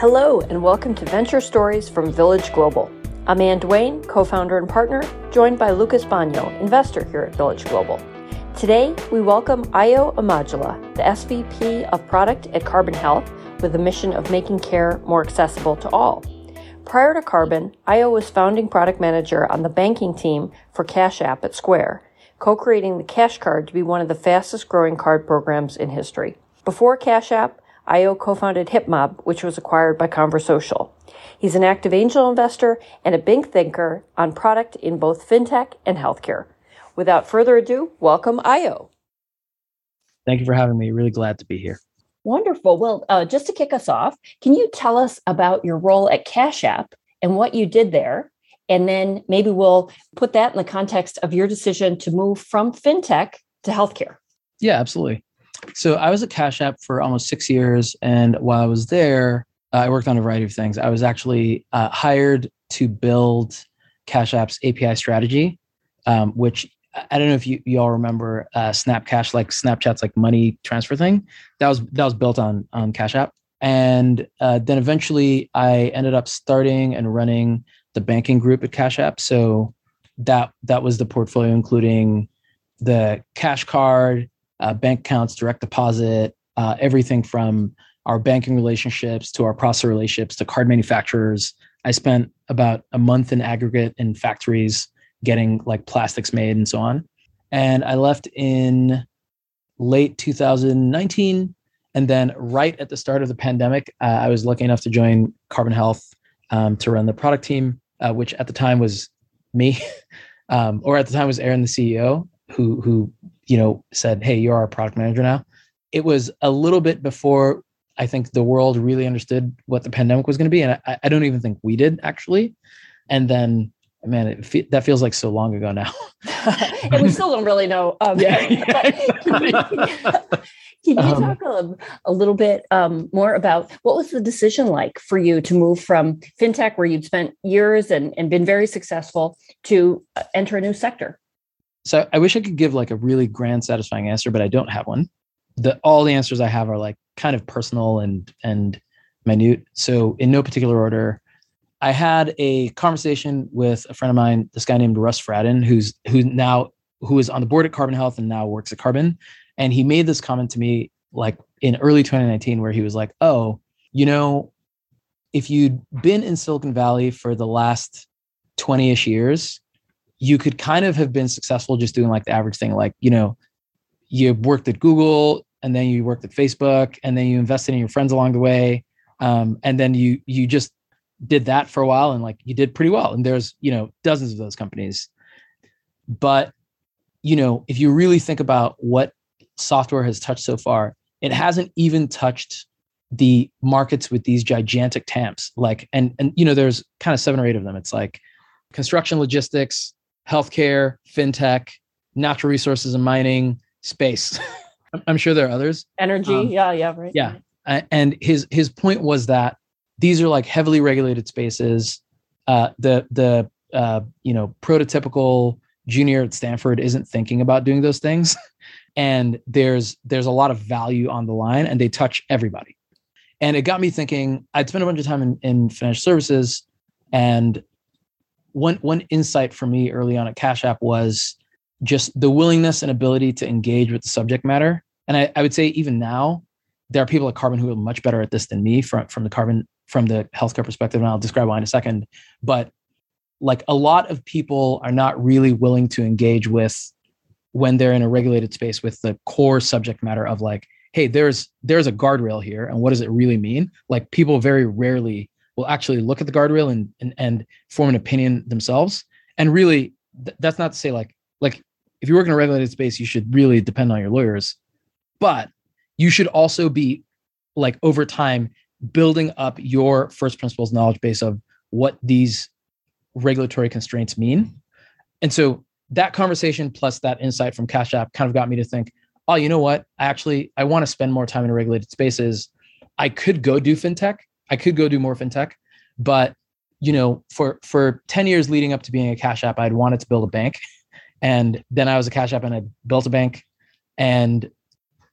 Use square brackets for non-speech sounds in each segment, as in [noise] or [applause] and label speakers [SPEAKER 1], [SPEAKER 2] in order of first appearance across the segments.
[SPEAKER 1] Hello, and welcome to Venture Stories from Village Global. I'm Anne Dwane, co founder and partner, joined by Lucas Bagno, investor here at Village Global. Today, we welcome Ayo Omojola, the SVP of Product at Carbon Health, with the mission of making care more accessible to all. Prior to Carbon, Ayo was founding product manager on the banking team for Cash App at Square, co creating the Cash Card to be one of the fastest growing card programs in history. Before Cash App, Ayo co-founded HipMob, which was acquired by Conversocial. He's an active angel investor and a big thinker on product in both fintech and healthcare. Without further ado, welcome Ayo.
[SPEAKER 2] Thank you for having me. Really glad to be here.
[SPEAKER 1] Wonderful. Well, uh, just to kick us off, can you tell us about your role at Cash App and what you did there? And then maybe we'll put that in the context of your decision to move from fintech to healthcare.
[SPEAKER 2] Yeah, absolutely. So I was at Cash App for almost six years, and while I was there, uh, I worked on a variety of things. I was actually uh, hired to build Cash App's API strategy, um, which I don't know if you, you all remember uh, Snap Cash, like Snapchat's like money transfer thing. That was that was built on on Cash App, and uh, then eventually I ended up starting and running the banking group at Cash App. So that that was the portfolio, including the Cash Card, uh, bank accounts, direct deposit, uh, everything from our banking relationships to our processor relationships to card manufacturers. I spent about a month in aggregate in factories getting like plastics made and so on. And I left in late 2019. And then, right at the start of the pandemic, uh, I was lucky enough to join Carbon Health um, to run the product team, uh, which at the time was me, [laughs] um, or at the time was Eren, the CEO, who who you know said, "Hey, you're our product manager now." It was a little bit before I think the world really understood what the pandemic was going to be, and I, I, don't even think we did actually. And then, man, it fe- that feels like so long ago now. [laughs]
[SPEAKER 1] and we still don't really know. Um, [laughs] yeah, yeah [laughs] can you, can you um, talk a, a, little bit um, more about what was the decision like for you to move from fintech, where you'd spent years and, and been very successful, to uh, enter a new sector?
[SPEAKER 2] So I wish I could give like a really grand, satisfying answer, but I don't have one. The all the answers I have are like kind of personal and and minute. So in no particular order, I had a conversation with a friend of mine, this guy named Russ Fradin, who's who now who is on the board at Carbon Health and now works at Carbon. And he made this comment to me like in early 2019, where he was like, Oh, you know, if you'd been in Silicon Valley for the last 20-ish years, you could kind of have been successful just doing like the average thing like you know you worked at google and then you worked at facebook and then you invested in your friends along the way um, and then you you just did that for a while and like you did pretty well. And there's you know dozens of those companies. But you know if you really think about what software has touched so far it hasn't even touched the markets with these gigantic TAMs like and and you know there's kind of seven or eight of them. It's like construction logistics healthcare, fintech, natural resources and mining, space. [laughs] I'm sure there are others.
[SPEAKER 1] Energy, um, yeah, yeah, right.
[SPEAKER 2] Yeah, and his his point was that these are like heavily regulated spaces. Uh, the the uh, you know prototypical junior at Stanford isn't thinking about doing those things, [laughs] and there's there's a lot of value on the line, and they touch everybody. And it got me thinking. I'd spent a bunch of time in, in financial services, and one one insight for me early on at Cash App was just the willingness and ability to engage with the subject matter. And I, I would say even now, there are people at Carbon who are much better at this than me from, from the carbon from the healthcare perspective, and I'll describe why in a second. But like a lot of people are not really willing to engage with when they're in a regulated space with the core subject matter of like, hey, there's there's a guardrail here, and what does it really mean? Like people very rarely will actually look at the guardrail and and, and form an opinion themselves. And really, th- that's not to say like like if you work in a regulated space, you should really depend on your lawyers, but you should also be like over time building up your first principles knowledge base of what these regulatory constraints mean. And so that conversation plus that insight from Cash App kind of got me to think, oh, you know what? I actually I want to spend more time in regulated spaces. I could go do fintech, I could go do more fintech, but you know, for for 10 years leading up to being a cash app, I'd wanted to build a bank. And then I was a cash app and I built a bank. And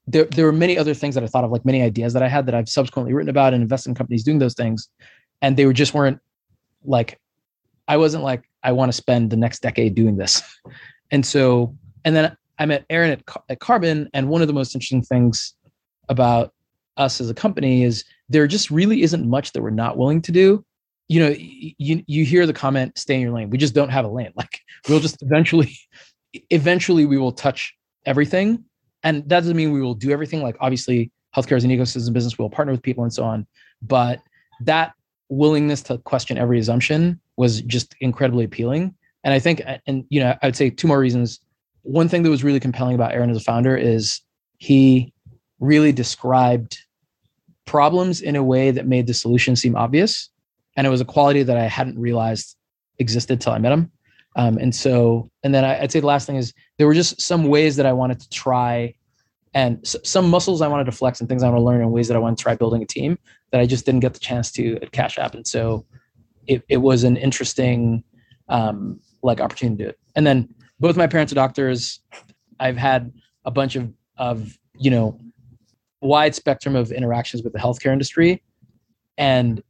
[SPEAKER 2] there there were many other things that I thought of, like many ideas that I had that I've subsequently written about and invested in companies doing those things, and they were just weren't like I wasn't like I want to spend the next decade doing this, and so and then I met Eren at, at Carbon, and one of the most interesting things about us as a company is there just really isn't much that we're not willing to do. You know, you you hear the comment, "Stay in your lane." We just don't have a lane. [laughs] Like we'll just eventually, eventually, we will touch everything, and that doesn't mean we will do everything. Like obviously, healthcare is an ecosystem business. We'll partner with people and so on, but that willingness to question every assumption was just incredibly appealing. And I think, uh, and you know, I would say two more reasons. One thing that was really compelling about Eren as a founder is he really described problems in a way that made the solution seem obvious. And it was a quality that I hadn't realized existed till I met him. Um, and so, and then I, would say the last thing is there were just some ways that I wanted to try and s- some muscles I wanted to flex and things I want to learn and ways that I want to try building a team that I just didn't get the chance to at Cash App. And so it, it was an interesting um, like opportunity to do it. And then both my parents are doctors. I've had a bunch of, of, you know, wide spectrum of interactions with the healthcare industry and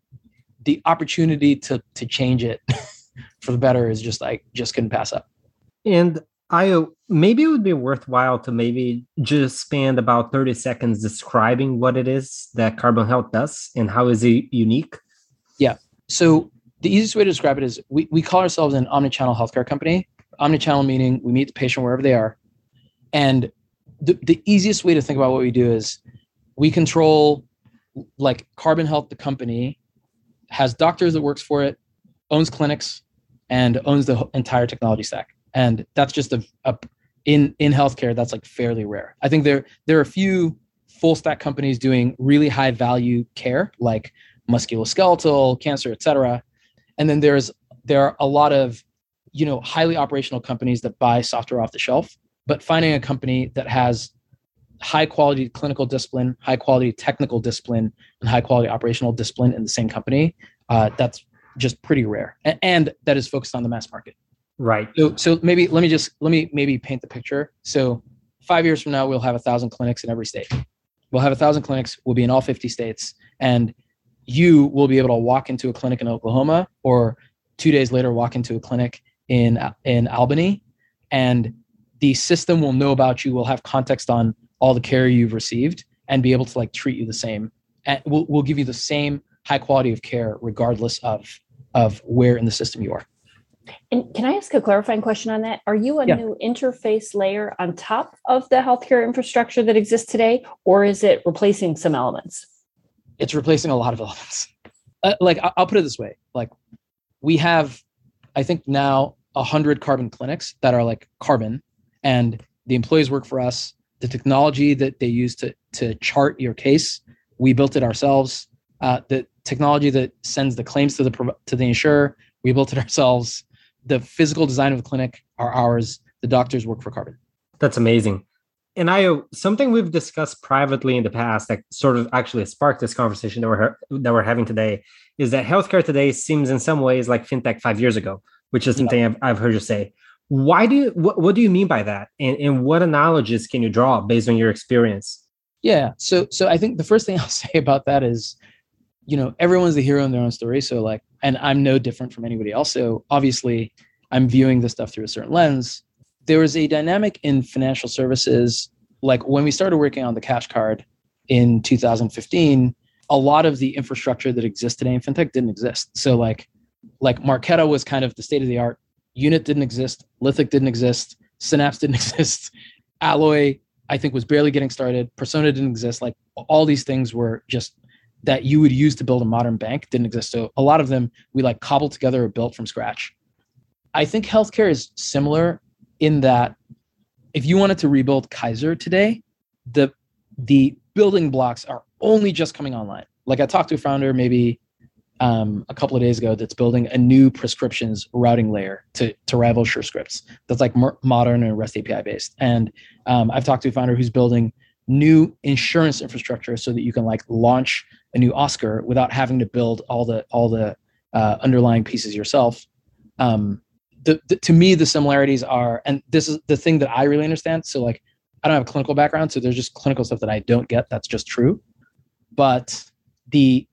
[SPEAKER 2] the opportunity to to change it [laughs] for the better is just like just couldn't pass up.
[SPEAKER 3] And i maybe it would be worthwhile to maybe just spend about 30 seconds describing what it is that carbon health does and how is it unique.
[SPEAKER 2] Yeah. So the easiest way to describe it is we, we call ourselves an omnichannel healthcare company. Omnichannel meaning we meet the patient wherever they are. And the, the easiest way to think about what we do is we control like Carbon Health, the company, has doctors that works for it, owns clinics, and owns the entire technology stack. And that's just a, a in in healthcare that's like fairly rare. I think there there are a few full stack companies doing really high value care like musculoskeletal, cancer, et cetera. And then there's there are a lot of you know highly operational companies that buy software off the shelf. But finding a company that has high quality clinical discipline, high quality technical discipline, and high quality operational discipline in the same company. Uh, that's just pretty rare, and, and that is focused on the mass market.
[SPEAKER 3] Right.
[SPEAKER 2] So, so maybe let me just let me maybe paint the picture. So, five years from now, we'll have a thousand clinics in every state. We'll have a thousand clinics. We'll be in all fifty states, and you will be able to walk into a clinic in Oklahoma, or two days later, walk into a clinic in in Albany, and the system will know about you. Will have context on all the care you've received and be able to like treat you the same. And we'll, we'll give you the same high quality of care regardless of of where in the system you are.
[SPEAKER 1] And can i ask a clarifying question on that? Are you a yeah. new interface layer on top of the healthcare infrastructure that exists today or is it replacing some elements?
[SPEAKER 2] It's replacing a lot of elements. Uh, like i'll put it this way. Like we have i think now 100 carbon clinics that are like carbon and the employees work for us the technology that they use to to chart your case, we built it ourselves. Uh, the technology that sends the claims to the to the insurer, we built it [laughs] ourselves. The physical design of the clinic are ours. The doctors work for Carbon.
[SPEAKER 3] That's amazing. And I something we've discussed privately in the past that sort of actually sparked this conversation that we're that we're having today is that healthcare today seems in some ways like fintech five years ago, which is something yeah. I've, I've heard you say why do you what, what do you mean by that? And, and what analogies can you draw based on your experience?
[SPEAKER 2] Yeah. So so i think the first thing [laughs] i'll say about that is you know everyone's the hero in their own story. So like and i'm no different from anybody else. So obviously i'm viewing this stuff through a certain lens. There was a dynamic in financial services like when we started working on the cash card in 2015 a lot of the infrastructure that exists today in fintech didn't exist. So like like marqeta was kind of the state of the art Unit didn't exist. Lithic didn't exist. Synapse didn't [laughs] exist. Alloy, I think, was barely getting started. Persona didn't exist. Like all these things were just that you would use to build a modern bank didn't exist. So a lot of them we like cobbled together or built from scratch. I think healthcare is similar in that if you wanted to rebuild Kaiser today, the the building blocks are only just coming online. Like I talked to a founder maybe um, a couple of days ago that's building a new prescriptions routing layer to, to rival SureScripts that's like modern and REST API based. And um, I've talked to a founder who's building new insurance infrastructure so that you can like launch a new Oscar without having to build all the all the uh, underlying pieces yourself. Um, the, the, to me, the similarities are, and this is the thing that I really understand. So like, I don't have a clinical background, so there's just clinical stuff that I don't get. That's just true. But the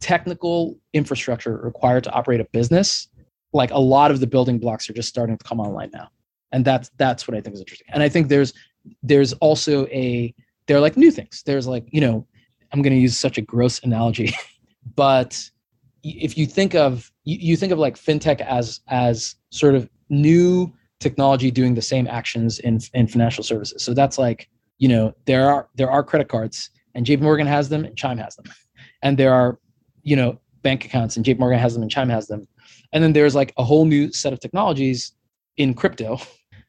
[SPEAKER 2] technical infrastructure required to operate a business, like a lot of the building blocks are just starting to come online now. And that's that's what I think is interesting. And I think there's there's also a there are like new things. There's like, you know, I'm gonna use such a gross analogy, [laughs] but if you think of you, think of like fintech as as sort of new technology doing the same actions in in financial services. So that's like, you know, there are there are credit cards and JP Morgan has them and Chime has them. [laughs] And there are, you know, bank accounts and JP Morgan has them and Chime has them. And then there's like a whole new set of technologies in crypto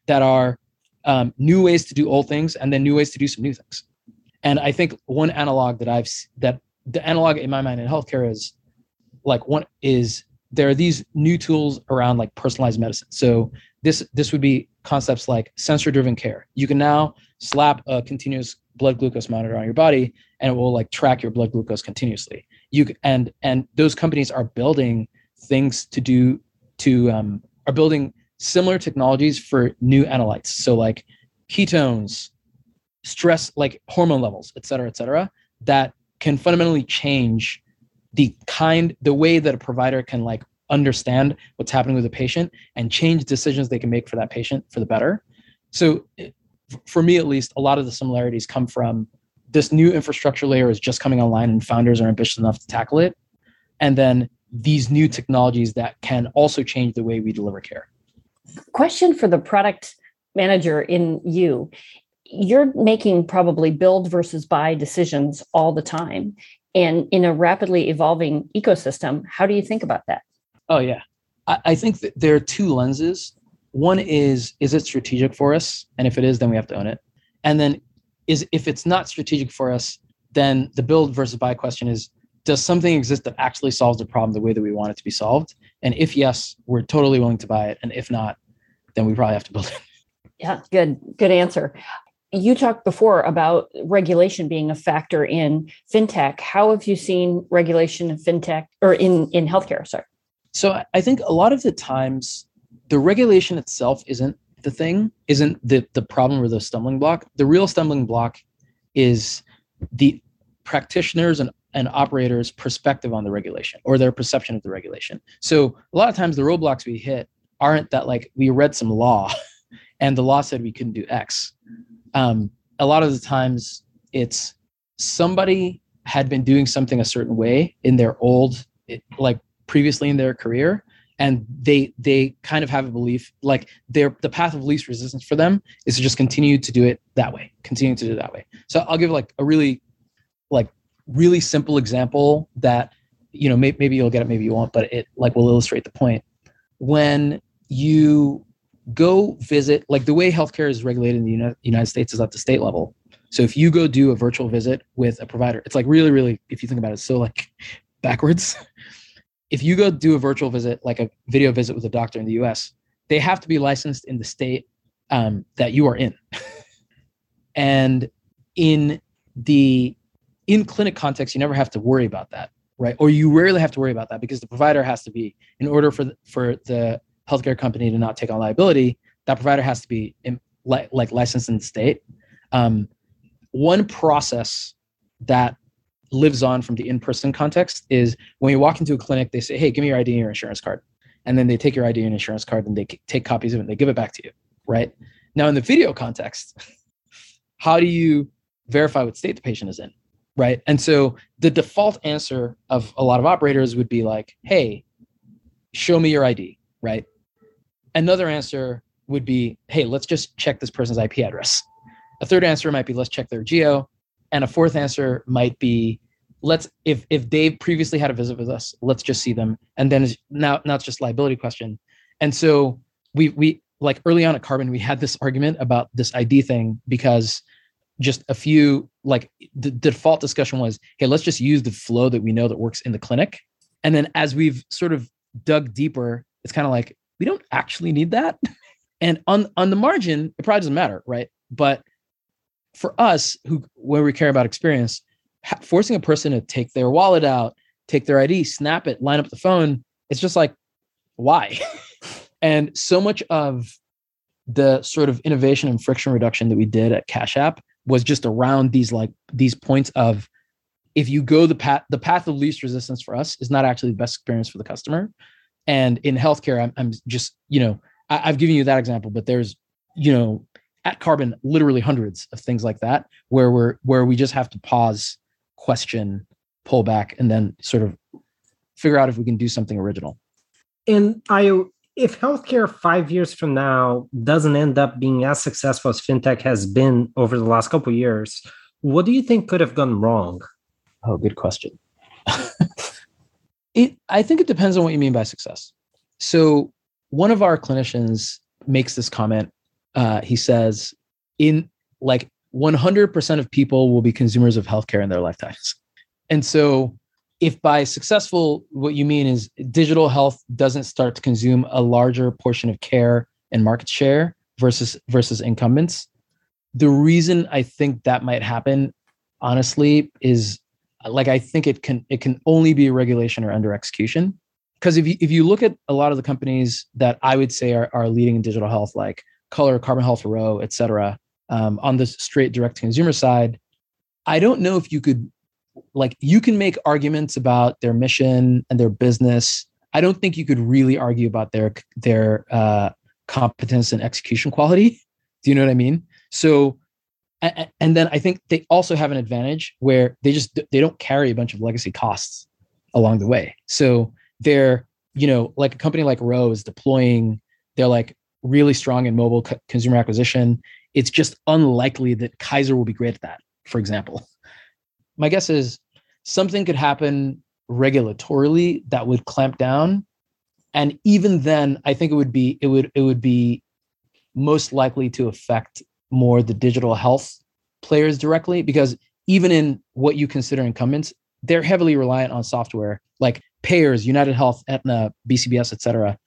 [SPEAKER 2] that are um, new ways to do old things and then new ways to do some new things. And I think one analog that I've that the analog in my mind in healthcare is like one is there are these new tools around like personalized medicine. So this this would be concepts like sensor driven care. You can now slap a continuous blood glucose monitor on your body and it will like track your blood glucose continuously. You and and those companies are building things to do to um, are building similar technologies for new analytes. So like ketones, stress, like hormone levels, et cetera, et cetera, that can fundamentally change the kind the way that a provider can like understand what's happening with a patient and change decisions they can make for that patient for the better so for me at least a lot of the similarities come from this new infrastructure layer is just coming online and founders are ambitious enough to tackle it. And then these new technologies that can also change the way we deliver care.
[SPEAKER 1] Question for the product manager in you. You're making probably build versus buy decisions all the time and in a rapidly evolving ecosystem. How do you think about that?
[SPEAKER 2] Oh yeah. I, I, think that there are two lenses. One is is it strategic for us? And if it is then we have to own it. And then is if it's not strategic for us then the build versus buy question is does something exist that actually solves the problem the way that we want it to be solved and if yes we're totally willing to buy it and if not then we probably have to build it
[SPEAKER 1] yeah good good answer you talked before about regulation being a factor in fintech. How have you seen regulation in fintech or in, in healthcare? Sorry.
[SPEAKER 2] So I think a lot of the times the regulation itself isn't the thing, isn't the, the problem or the stumbling block. The real stumbling block is the practitioners and, and operators' perspective on the regulation or their perception of the regulation. So a lot of times the roadblocks we hit aren't that like we read some law [laughs] and the law said we couldn't do X um, a lot of the times it's somebody had been doing something a certain way in their old like previously in their career and they they kind of have a belief like their the path of least resistance for them is to just continue to do it that way continue to do it that way. So i'll give like a really like really simple example that you know may, maybe you'll get it maybe you won't but it like will illustrate the point. When you go visit like the way healthcare is regulated in the united states is at the state level. So if you go do a virtual visit with a provider it's like really really if you think about it so like [laughs] backwards if you go do a virtual visit like a video visit with a doctor in the us they have to be licensed in the state um, that you are in [laughs] and in the in clinic context you never have to worry about that right or you rarely have to worry about that because the provider has to be in order for the, for the healthcare company to not take on liability, that provider has to be in, like, like licensed in the state. Um, one process that lives on from the in-person context is when you walk into a clinic, they say, "Hey, give me your ID and your insurance card," and then they take your ID and insurance card and they take copies of it and they give it back to you. Right now, in the video context, [laughs] how do you verify what state the patient is in? Right, and so the default answer of a lot of operators would be like, "Hey, show me your ID." Right, Another answer would be, hey, let's just check this person's IP address. A third answer might be, let's check their geo. And a fourth answer might be, let's if if they've previously had a visit with us, let's just see them. And then now now it's just liability question. And so we we like early on at Carbon, we had this argument about this ID thing because just a few like the, the default discussion was, hey, let's just use the flow that we know that works in the clinic. And then as we've sort of dug deeper, it's kind of like, we don't actually need that. [laughs] And on on the margin, it probably doesn't matter, right? But for us, who where we care about experience, forcing a person to take their wallet out, take their ID, snap it, line up the phone, it's just like, why? [laughs] and so much of the sort of innovation and friction reduction that we did at Cash App was just around these like these points of if you go the path the path of least resistance for us is not actually the best experience for the customer and in healthcare i'm, I'm just you know I, have given you that example but there's you know at carbon literally hundreds of things like that where we're where we just have to pause question pull back and then sort of figure out if we can do something original.
[SPEAKER 3] And i if healthcare five years from now doesn't end up being as successful as fintech has been over the last couple years what do you think could have gone wrong?
[SPEAKER 2] Oh good question. [laughs] It i think it depends on what you mean by success. So one of our clinicians makes this comment uh, he says in like 100% of people will be consumers of healthcare in their lifetimes. And so if by successful what you mean is digital health doesn't start to consume a larger portion of care and market share versus versus incumbents the reason i think that might happen honestly is like i think it can it can only be regulation or under execution. Because if you if you look at a lot of the companies that i would say are, are leading in digital health like color carbon health Ro et cetera um, on the straight direct to consumer side i don't know if you could like you can make arguments about their mission and their business. I don't think you could really argue about their their uh, competence and execution quality. Do you know what I mean? So, and then I think they also have an advantage where they just they don't carry a bunch of legacy costs along the way. So they're you know like a company like Ro is deploying. They're like really strong in mobile consumer acquisition. It's just unlikely that Kaiser will be great at that, for example. My guess is something could happen regulatorily that would clamp down. And even then i think it would be it would it would be most likely to affect more the digital health players directly because even in what you consider incumbents they're heavily reliant on software like payers united health aetna bcbs et cetera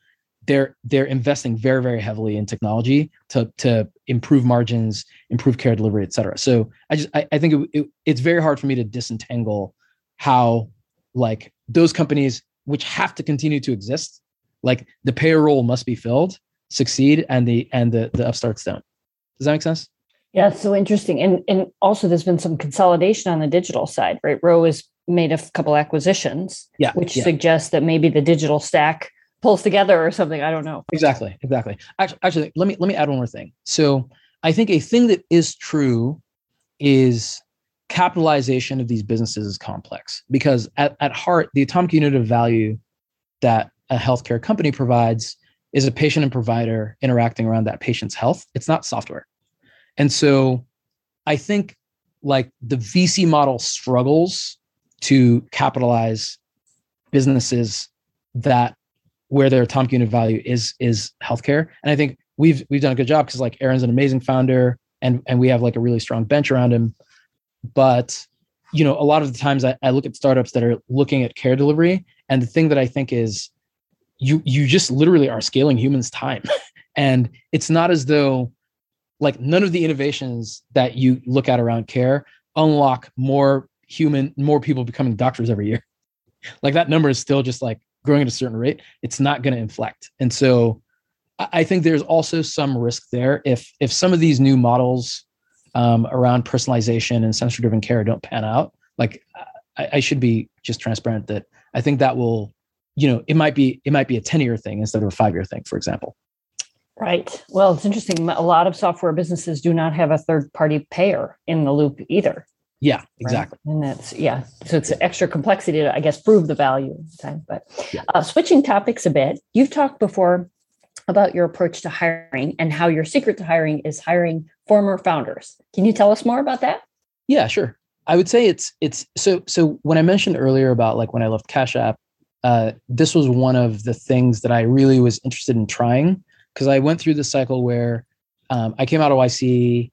[SPEAKER 2] they're they're investing very very heavily in technology to to improve margins improve care delivery et cetera. So i just i, I think it, it, it's very hard for me to disentangle how like those companies which have to continue to exist like the payroll must be filled succeed and the and the the upstarts don't. Does that make sense?
[SPEAKER 1] Yeah it's so interesting. And and also there's been some consolidation on the digital side right? Ro has made a couple acquisitions
[SPEAKER 2] yeah
[SPEAKER 1] which
[SPEAKER 2] yeah.
[SPEAKER 1] suggests that maybe the digital stack pulls together or something. I don't know.
[SPEAKER 2] Exactly. Exactly. Actually, actually, let me let me add one more thing. So I think a thing that is true is capitalization of these businesses is complex because at, at heart, the atomic unit of value that a healthcare company provides is a patient and provider interacting around that patient's health. It's not software. And so I think like the VC model struggles to capitalize businesses that where their atomic unit value is is healthcare. And I think we've we've done a good job because like Eren's an amazing founder and and we have like a really strong bench around him. But you know, a lot of the times I, I look at startups that are looking at care delivery, and the thing that I think is you you just literally are scaling humans' time. [laughs] and it's not as though like none of the innovations that you look at around care unlock more human, more people becoming doctors every year. [laughs] like that number is still just like growing at a certain rate, it's not going to inflect. And so I think there's also some risk there if if some of these new models um, around personalization and sensor driven care don't pan out. Like I, I, should be just transparent that I think that will, you know, it might be it might be a ten year thing instead of a five year thing, for example.
[SPEAKER 1] Right. Well, it's interesting. A lot of software businesses do not have a third party payer in the loop either.
[SPEAKER 2] Yeah, exactly.
[SPEAKER 1] Right? And that's yeah. So it's extra complexity to I guess prove the value of the time. But yeah. uh, switching topics a bit, you've talked before about your approach to hiring and how your secret to hiring is hiring former founders. Can you tell us more about that?
[SPEAKER 2] Yeah, sure. I would say it's it's so so when I mentioned earlier about like when I left Cash App, uh, this was one of the things that I really was interested in trying because I went through the cycle where um, I came out of YC,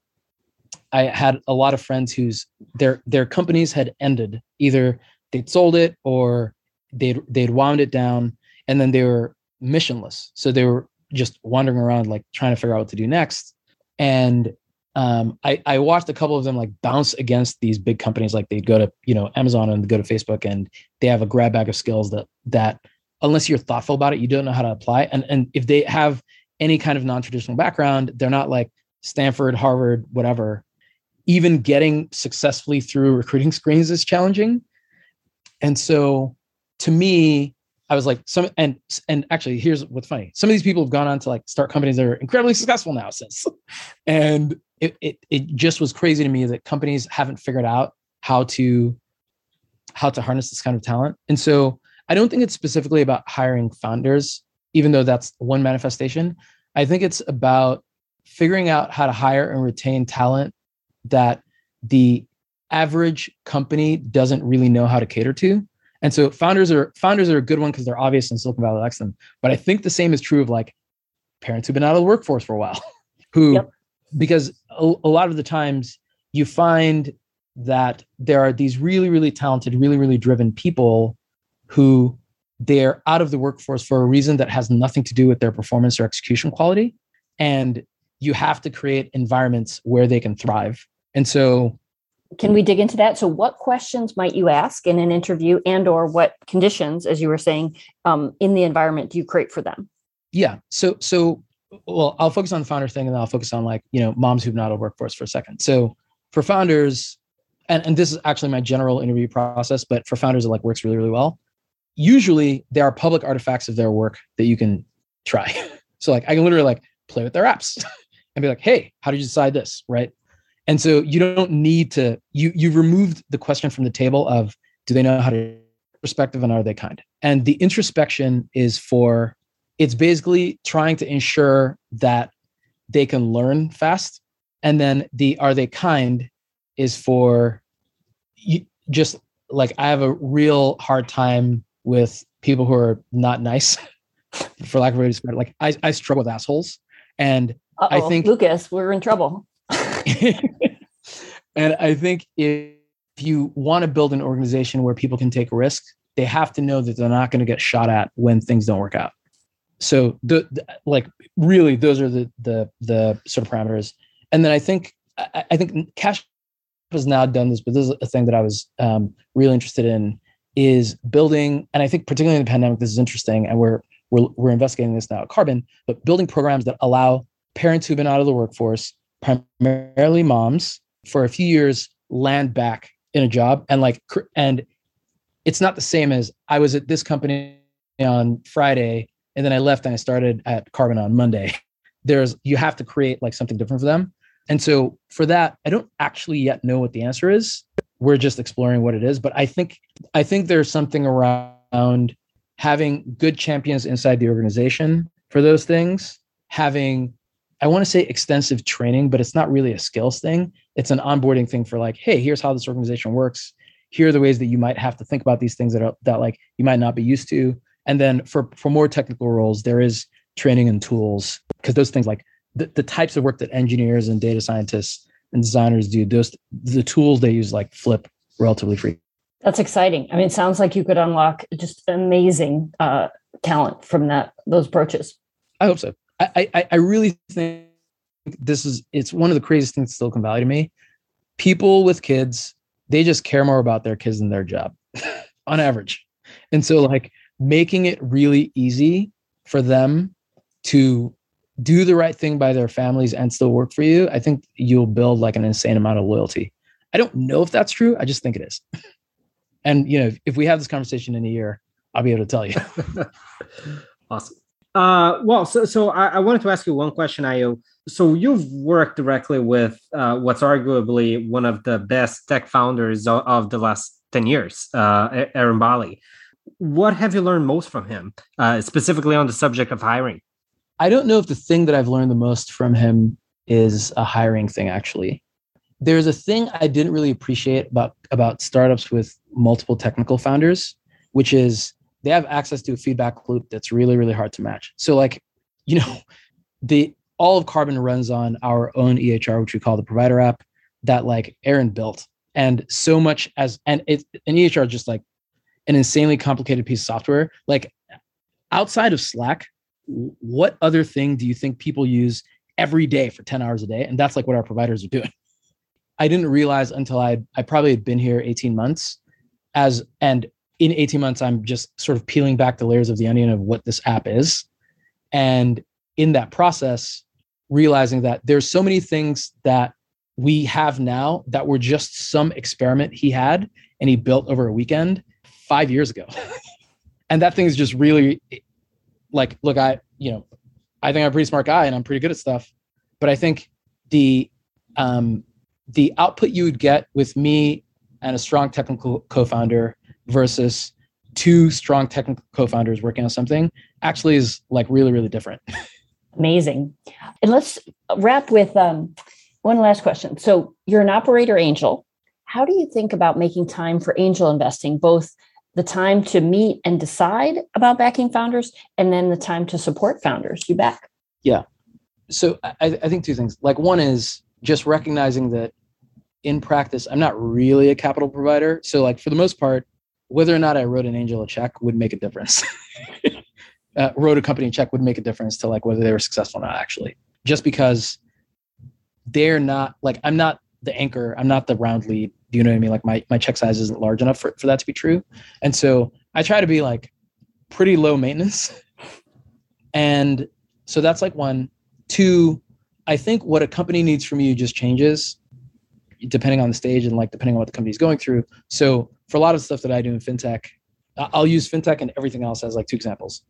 [SPEAKER 2] I had a lot of friends whose their their companies had ended. Either they'd sold it or they'd they'd wound it down, and then they were missionless. So they were just wandering around, like trying to figure out what to do next. And um, I I watched a couple of them like bounce against these big companies. Like they'd go to you know Amazon and go to Facebook, and they have a grab bag of skills that that unless you're thoughtful about it, you don't know how to apply. And and if they have any kind of non-traditional background. They're not like Stanford, Harvard, whatever. Even getting successfully through recruiting screens is challenging. And so to me, I was like, some and and actually, here's what's funny. Some of these people have gone on to like start companies that are incredibly successful now since. [laughs] And it it it just was crazy to me that companies haven't figured out how to how to harness this kind of talent. And so I don't think it's specifically about hiring founders, even though that's one manifestation. I think it's about figuring out how to hire and retain talent that the average company doesn't really know how to cater to. And so founders are founders are a good one because they're obvious and Silicon Valley likes them. But I think the same is true of like parents who've been out of the workforce for a while, [laughs] who yep. because a, a lot of the times you find that there are these really, really talented, really, really driven people who they're out of the workforce for a reason that has nothing to do with their performance or execution quality. And you have to create environments where they can thrive. And so
[SPEAKER 1] can we dig into that? So what questions might you ask in an interview and or what conditions as you were saying um, in the environment do you create for them?
[SPEAKER 2] Yeah. So so well i'll focus on the founder thing and then i'll focus on like you know moms who've not a workforce for a second. So for founders and, and this is actually my general interview process but for founders it like works really really well. Usually there are public artifacts of their work that you can try. [laughs] So like i can literally like play with their apps [laughs] and be like hey how did you decide this? Right and so you don't need to you you removed the question from the table of do they know how to perspective and are they kind? And the introspection is for it's basically trying to ensure that they can learn fast. And then the are they kind is for you, just like I have a real hard time with people who are not nice, [laughs] for lack of a better word. Like I, I struggle with assholes. And Uh-oh, I think
[SPEAKER 1] Lucas, we're in trouble. [laughs]
[SPEAKER 2] and I think if you want to build an organization where people can take risk, they have to know that they're not going to get shot at when things don't work out. So the, the, like really those are the the the sort of parameters. And then I think I, I think Cash has now done this, but this is a thing that I was um, really interested in is building, and I think particularly in the pandemic, this is interesting, and we're we're we're investigating this now at Carbon, but building programs that allow parents who've been out of the workforce primarily moms, for a few years land back in a job and like and it's not the same as I was at this company on Friday and then I left and I started at Carbon on Monday. [laughs] There's you have to create like something different for them. And so for that, I don't actually yet know what the answer is. We're just exploring what it is, but I think I think there's something around having good champions inside the organization for those things, having I want to say extensive training, but it's not really a skills thing. It's an onboarding thing for like, hey, here's how this organization works. Here are the ways that you might have to think about these things that are that like you might not be used to. And then for for more technical roles, there is training and tools because those things like the, the types of work that engineers and data scientists and designers do, those the tools they use like flip relatively free.
[SPEAKER 1] That's exciting. I mean, it sounds like you could unlock just amazing uh, talent from that those approaches.
[SPEAKER 2] I hope so. I, I, I really think this is it's one of the craziest things in Silicon Valley to me. People with kids, they just care more about their kids than their job [laughs] on average. And so like making it really easy for them to do the right thing by their families and still work for you, I think you'll build like an insane amount of loyalty. I don't know if that's true. I just think it is. [laughs] and you know, if, we have this conversation in a year, I'll be able to tell you. [laughs]
[SPEAKER 3] awesome. Uh, well, so so I, I, wanted to ask you one question, Ayo. So you've worked directly with uh, what's arguably one of the best tech founders of, the last ten years, uh, Eren Bali. What have you learned most from him, uh, specifically on the subject of hiring?
[SPEAKER 2] I don't know if the thing that I've learned the most from him is a hiring thing. Actually, there's a thing I didn't really appreciate about about startups with multiple technical founders, which is they have access to a feedback loop that's really really hard to match so like you know [laughs] the all of carbon runs on our own ehr which we call the provider app that like eren built. And so much as and it an ehr is just like an insanely complicated piece of software. Like outside of slack what other thing do you think people use every day for 10 hours a day? And that's like what our providers are doing. I didn't realize until i i probably had been here 18 months as and in 18 months, I'm just sort of peeling back the layers of the onion of what this app is. And in that process, realizing that there's so many things that we have now that were just some experiment he had and he built over a weekend five years ago. [laughs] and that thing is just really like, look, I, you know, I think I'm a pretty smart guy and I'm pretty good at stuff. But I think the um, the output you would get with me and a strong technical co-founder versus two strong technical co-founders working on something actually is like really really different [laughs]
[SPEAKER 1] amazing. And let's wrap with um, one last question. So you're an operator angel. How do you think about making time for angel investing both the time to meet and decide about backing founders and then the time to support founders? You back.
[SPEAKER 2] Yeah. So I, I think two things. Like one is just recognizing that in practice i'm not really a capital provider. So like for the most part whether or not i wrote an angel a check would make a difference [laughs] uh, wrote a company check would make a difference to like whether they were successful or not actually. Just because they're not like i'm not the anchor i'm not the round lead do you know what i mean? Like my, my check size isn't large enough for, for that to be true. And so i try to be like pretty low maintenance. And so that's like one. Two i think what a company needs from you just changes depending on the stage and like depending on what the company's going through. So for a lot of stuff that I do in fintech, I'll use fintech and everything else as like two examples.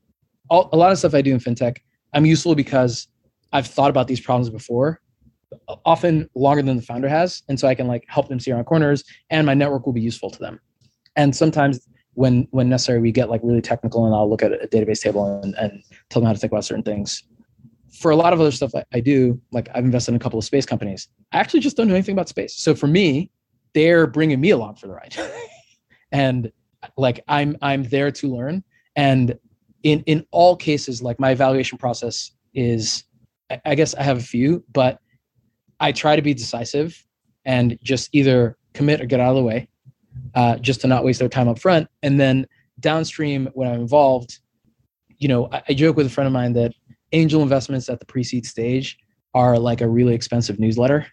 [SPEAKER 2] All, a lot of stuff I do in fintech, I'm useful because I've thought about these problems before, often longer than the founder has, and so I can like help them see around corners, and my network will be useful to them. And sometimes when when necessary, we get like really technical, and I'll look at a database table and, and tell them how to think about certain things for a lot of other stuff I, I do, like I've invested in a couple of space companies. I actually just don't know anything about space. So for me, they're bringing me along for the ride, [laughs] and like I'm I'm there to learn. And in in all cases, like my evaluation process is, I guess I have a few, but I try to be decisive and just either commit or get out of the way, uh, just to not waste their time up front. And then downstream, when I'm involved, you know, I, I joke with a friend of mine that angel investments at the pre-seed stage are like a really expensive newsletter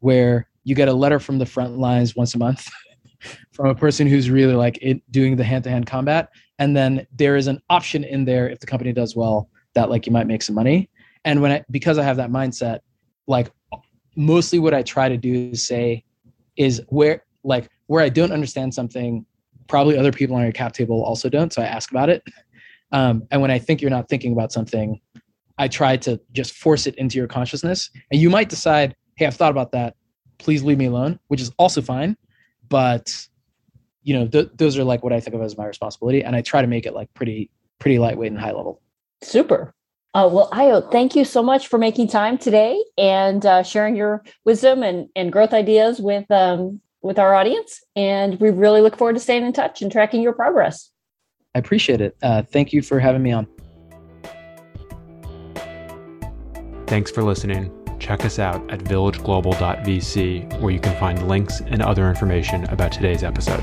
[SPEAKER 2] where you get a letter from the front lines once a month [laughs] from a person who's really like it, doing the hand-to-hand combat and then there is an option in there if the company does well that like you might make some money and when i because i have that mindset like mostly what i try to do is say is where like where i don't understand something probably other people on your cap table also don't so i ask about it um, and when I think you're not thinking about something, I try to just force it into your consciousness. And you might decide, hey, I've thought about that. Please leave me alone, which is also fine. But you know, th- those are like what I think of as my responsibility, and I try to make it like pretty, pretty lightweight and high level.
[SPEAKER 1] Super. Uh, well, Ayo, thank you so much for making time today and uh, sharing your wisdom and, and growth ideas with um, with our audience. And we really look forward to staying in touch and tracking your progress.
[SPEAKER 2] I appreciate it. Uh, thank you for having me on.
[SPEAKER 4] Thanks for listening. Check us out at villageglobal.vc, where you can find links and other information about today's episode.